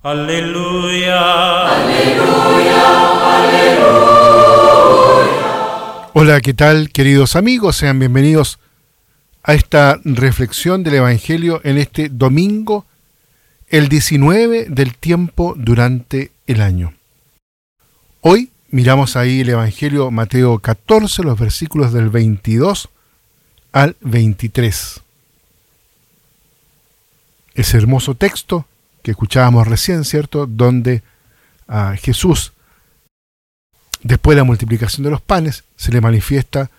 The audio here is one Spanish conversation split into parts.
Aleluya. Hola, ¿qué tal queridos amigos? Sean bienvenidos a esta reflexión del Evangelio en este domingo, el 19 del tiempo durante el año. Hoy miramos ahí el Evangelio Mateo 14, los versículos del 22 al 23. Ese hermoso texto que escuchábamos recién, ¿cierto? Donde a Jesús, después de la multiplicación de los panes, se le manifiesta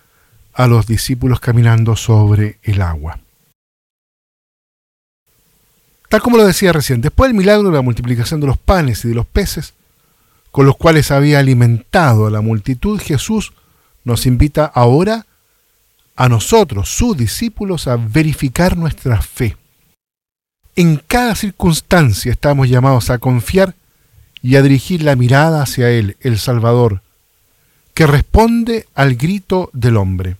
a los discípulos caminando sobre el agua. Tal como lo decía recién, después del milagro de la multiplicación de los panes y de los peces, con los cuales había alimentado a la multitud, Jesús nos invita ahora a nosotros, sus discípulos, a verificar nuestra fe. En cada circunstancia estamos llamados a confiar y a dirigir la mirada hacia Él, el Salvador, que responde al grito del hombre.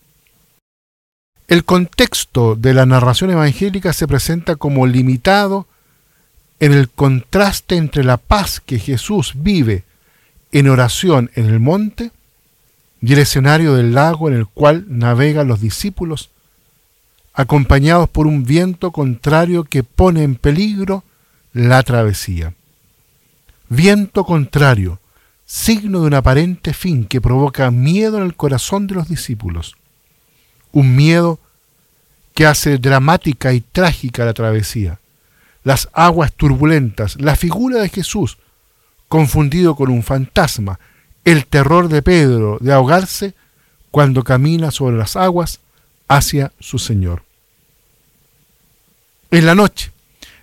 El contexto de la narración evangélica se presenta como limitado en el contraste entre la paz que Jesús vive en oración en el monte y el escenario del lago en el cual navegan los discípulos, acompañados por un viento contrario que pone en peligro la travesía. Viento contrario, signo de un aparente fin que provoca miedo en el corazón de los discípulos. Un miedo que hace dramática y trágica la travesía. Las aguas turbulentas, la figura de Jesús, confundido con un fantasma, el terror de Pedro de ahogarse cuando camina sobre las aguas hacia su Señor. En la noche,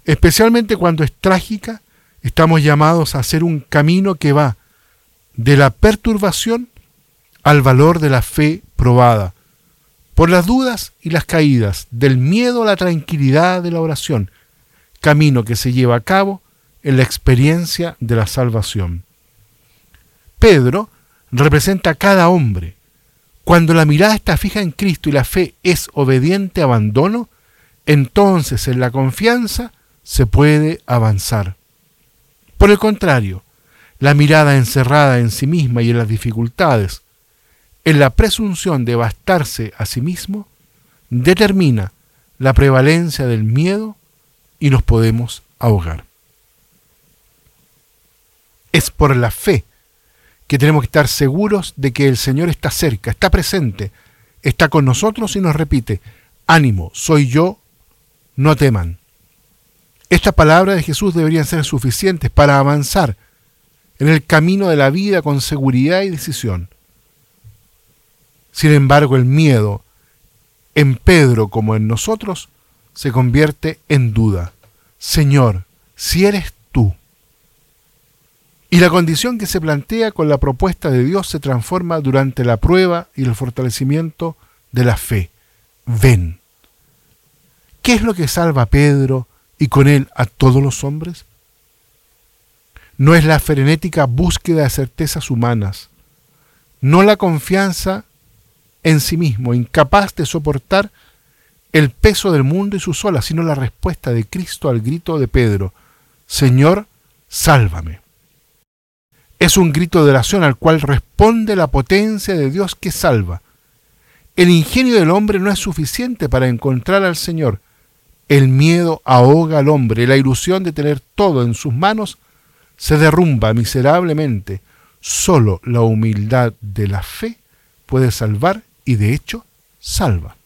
especialmente cuando es trágica, estamos llamados a hacer un camino que va de la perturbación al valor de la fe probada, por las dudas y las caídas, del miedo a la tranquilidad de la oración, camino que se lleva a cabo en la experiencia de la salvación. Pedro representa a cada hombre. Cuando la mirada está fija en Cristo y la fe es obediente abandono, entonces en la confianza se puede avanzar. Por el contrario, la mirada encerrada en sí misma y en las dificultades, en la presunción de bastarse a sí mismo, determina la prevalencia del miedo y nos podemos ahogar. Es por la fe que tenemos que estar seguros de que el Señor está cerca, está presente, está con nosotros y nos repite, ánimo, soy yo, no teman. Estas palabras de Jesús deberían ser suficientes para avanzar en el camino de la vida con seguridad y decisión. Sin embargo, el miedo, en Pedro como en nosotros, se convierte en duda. Señor, si eres. Y la condición que se plantea con la propuesta de Dios se transforma durante la prueba y el fortalecimiento de la fe. Ven. ¿Qué es lo que salva a Pedro y con él a todos los hombres? No es la frenética búsqueda de certezas humanas, no la confianza en sí mismo, incapaz de soportar el peso del mundo y sus olas, sino la respuesta de Cristo al grito de Pedro, Señor, sálvame. Es un grito de oración al cual responde la potencia de Dios que salva. El ingenio del hombre no es suficiente para encontrar al Señor. El miedo ahoga al hombre, la ilusión de tener todo en sus manos se derrumba miserablemente. Solo la humildad de la fe puede salvar y de hecho salva.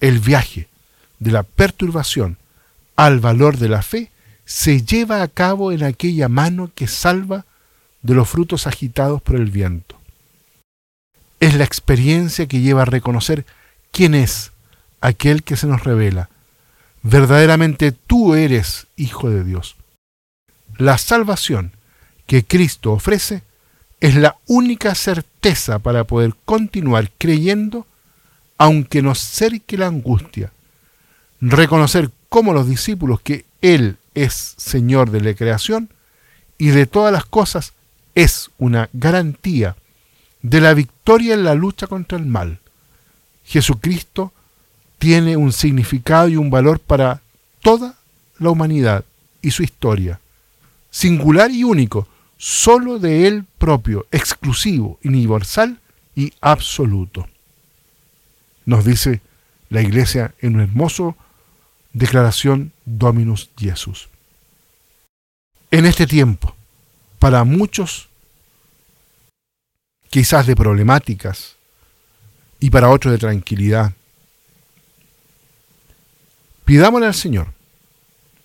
El viaje de la perturbación al valor de la fe se lleva a cabo en aquella mano que salva de los frutos agitados por el viento. Es la experiencia que lleva a reconocer quién es aquel que se nos revela. Verdaderamente tú eres Hijo de Dios. La salvación que Cristo ofrece es la única certeza para poder continuar creyendo aunque nos cerque la angustia. Reconocer como los discípulos que Él es Señor de la creación y de todas las cosas es una garantía de la victoria en la lucha contra el mal. Jesucristo tiene un significado y un valor para toda la humanidad y su historia. singular y único, solo de Él propio, exclusivo, universal y absoluto. Nos dice la Iglesia en un hermoso declaración Dominus Jesus. En este tiempo, para muchos, quizás de problemáticas, y para otros de tranquilidad, pidámosle al Señor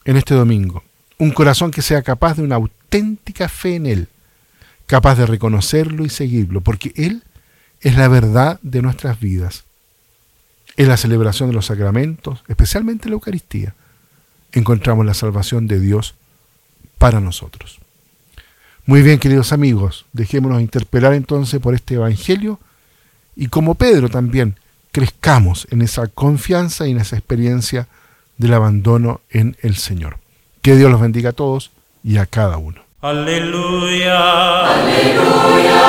en este domingo un corazón que sea capaz de una auténtica fe en Él, capaz de reconocerlo y seguirlo, porque Él es la verdad de nuestras vidas en la celebración de los sacramentos, especialmente la Eucaristía, encontramos la salvación de Dios para nosotros. Muy bien, queridos amigos, dejémonos interpelar entonces por este Evangelio y como Pedro también, crezcamos en esa confianza y en esa experiencia del abandono en el Señor. Que Dios los bendiga a todos y a cada uno. Aleluya. Aleluya.